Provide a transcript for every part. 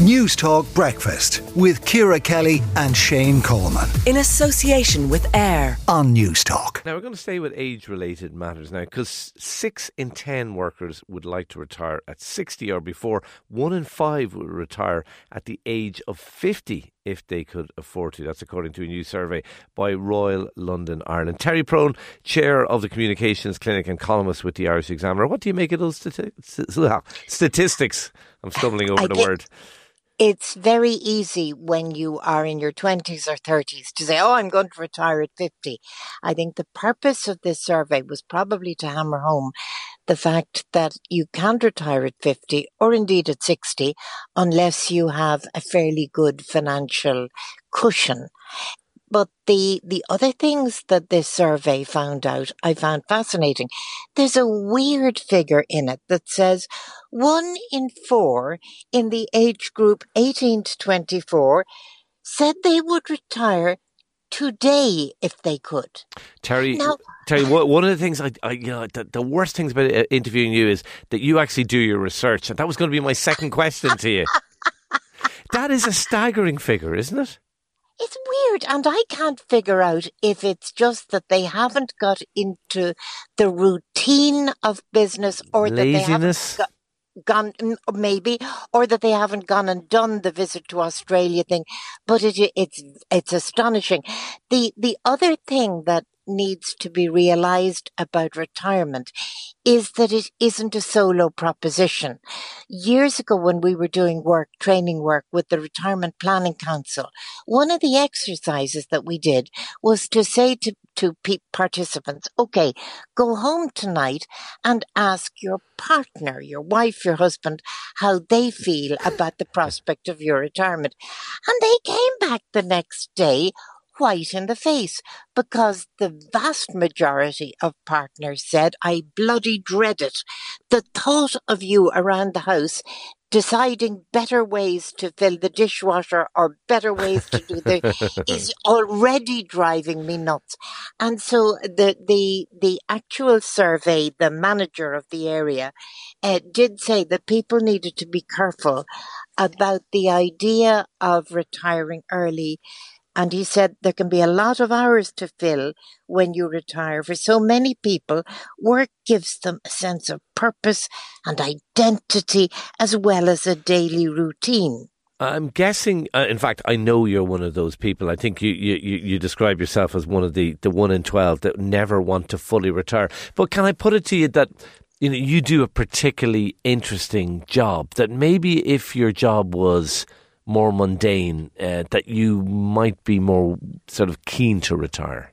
Newstalk Breakfast with Ciara Kelly and Shane Coleman. In association with AIR on Newstalk. Now we're going to stay with age related matters now because six in ten workers would like to retire at 60 or before. One in five would retire at the age of 50 if they could afford to. That's according to a new survey by Royal London Ireland. Terry Prone, chair of the Communications Clinic and columnist with the Irish Examiner. What do you make of those stati- statistics? I'm stumbling over I the get, word it's very easy when you are in your 20s or 30s to say, Oh, I'm going to retire at 50. I think the purpose of this survey was probably to hammer home the fact that you can't retire at 50 or indeed at 60 unless you have a fairly good financial cushion. But the, the other things that this survey found out, I found fascinating. There's a weird figure in it that says one in four in the age group 18 to 24 said they would retire today if they could. Terry, now, Terry, one of the things I, I you know, the, the, worst things about uh, interviewing you is that you actually do your research, and that was going to be my second question to you. that is a staggering figure, isn't it? It's weird, and I can't figure out if it's just that they haven't got into the routine of business or Laziness. that they haven't gone maybe or that they haven't gone and done the visit to Australia thing but it, it's it's astonishing the the other thing that needs to be realized about retirement is that it isn't a solo proposition. Years ago, when we were doing work, training work with the Retirement Planning Council, one of the exercises that we did was to say to, to participants, okay, go home tonight and ask your partner, your wife, your husband, how they feel about the prospect of your retirement. And they came back the next day white in the face because the vast majority of partners said, I bloody dread it. The thought of you around the house deciding better ways to fill the dishwasher or better ways to do the is already driving me nuts. And so the the the actual survey, the manager of the area, uh, did say that people needed to be careful about the idea of retiring early and he said there can be a lot of hours to fill when you retire. For so many people, work gives them a sense of purpose and identity as well as a daily routine. I'm guessing. Uh, in fact, I know you're one of those people. I think you, you, you describe yourself as one of the, the one in twelve that never want to fully retire. But can I put it to you that you know you do a particularly interesting job? That maybe if your job was more mundane uh, that you might be more sort of keen to retire?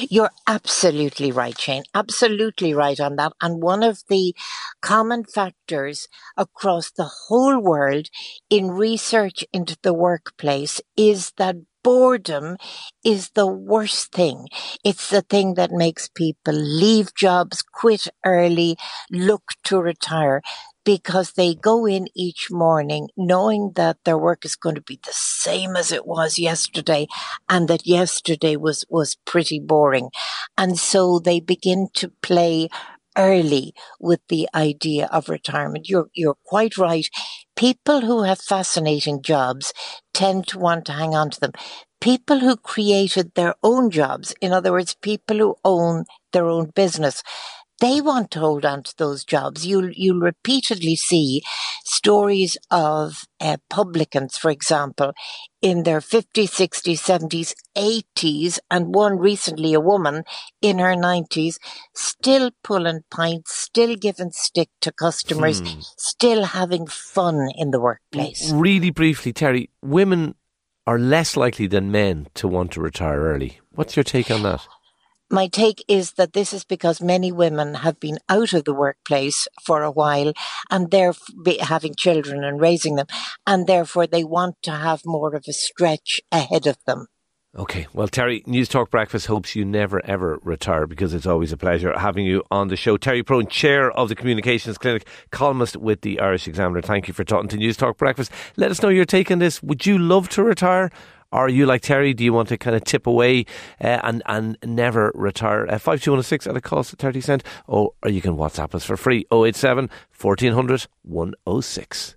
You're absolutely right, Shane. Absolutely right on that. And one of the common factors across the whole world in research into the workplace is that boredom is the worst thing. It's the thing that makes people leave jobs, quit early, look to retire because they go in each morning knowing that their work is going to be the same as it was yesterday and that yesterday was, was pretty boring. And so they begin to play early with the idea of retirement. You're, you're quite right. People who have fascinating jobs tend to want to hang on to them. People who created their own jobs, in other words, people who own their own business, they want to hold on to those jobs. You'll, you'll repeatedly see stories of uh, publicans, for example, in their 50s, 60s, 70s, 80s, and one recently, a woman in her 90s, still pulling pints, still giving stick to customers, hmm. still having fun in the workplace. Really briefly, Terry, women are less likely than men to want to retire early. What's your take on that? My take is that this is because many women have been out of the workplace for a while and they're having children and raising them and therefore they want to have more of a stretch ahead of them. Okay, well, Terry, Newstalk Breakfast hopes you never ever retire because it's always a pleasure having you on the show. Terry Prone, Chair of the Communications Clinic, columnist with the Irish Examiner. Thank you for talking to Newstalk Breakfast. Let us know your take on this. Would you love to retire? Or are you like Terry? Do you want to kind of tip away uh, and and never retire? Uh, Five two one six at a cost of thirty cent. Or you can WhatsApp us for free. 087 1400 106.